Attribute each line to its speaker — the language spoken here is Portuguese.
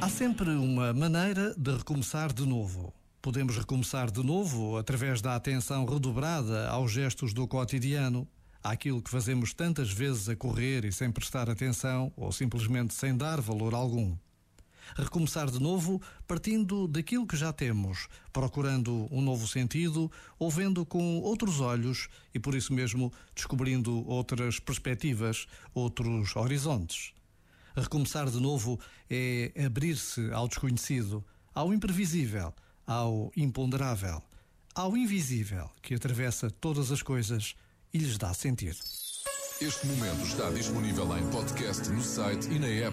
Speaker 1: Há sempre uma maneira de recomeçar de novo. Podemos recomeçar de novo através da atenção redobrada aos gestos do cotidiano, àquilo que fazemos tantas vezes a correr e sem prestar atenção ou simplesmente sem dar valor algum. Recomeçar de novo partindo daquilo que já temos, procurando um novo sentido ou vendo com outros olhos e por isso mesmo descobrindo outras perspectivas, outros horizontes. Recomeçar de novo é abrir-se ao desconhecido, ao imprevisível, ao imponderável, ao invisível que atravessa todas as coisas e lhes dá sentido.
Speaker 2: Este momento está disponível em podcast no site e na app.